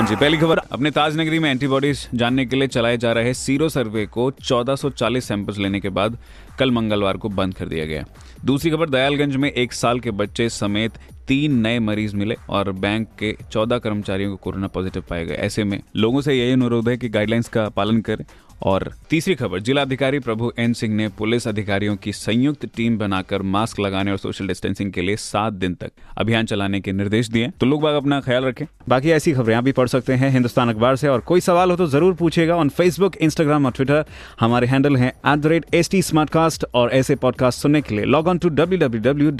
हाँ जी, पहली खबर, अपने ताज नगरी में एंटीबॉडीज जानने के लिए चलाए जा रहे सीरो सर्वे को 1440 सैंपल्स लेने के बाद कल मंगलवार को बंद कर दिया गया। दूसरी खबर, दयालगंज में एक साल के बच्चे समेत तीन नए मरीज़ मिले और बैंक के 14 कर्मचारियों को कोरोना पॉजिटिव पाए गए ऐसे में लोगों से यही अनुरोध है कि गाइडलाइंस का पालन करें और तीसरी खबर, जिलाधिकारी प्रभु एन सिंह ने पुलिस अधिकारियों की संयुक्त टीम बनाकर मास्क लगाने और सोशल डिस्टेंसिंग के लिए सात दिन तक अभियान चलाने के निर्देश दिए तो लोग बाग अपना ख्याल रखें। बाकी ऐसी खबरें आप भी पढ़ सकते हैं हिंदुस्तान अखबार से, और कोई सवाल हो तो ज़रूर पूछेगा ऑन फेसबुक इंस्टाग्राम और ट्विटर हमारे हैंडल है एट और ऐसे पॉडकास्ट सुनने के लिए लॉग ऑन टू डब्ल्यू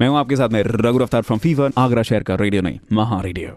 मैं हूँ आपके साथ में रघु रफ्तार फ्रॉम फीवर आगरा शहर का रेडियो नहीं महा रेडियो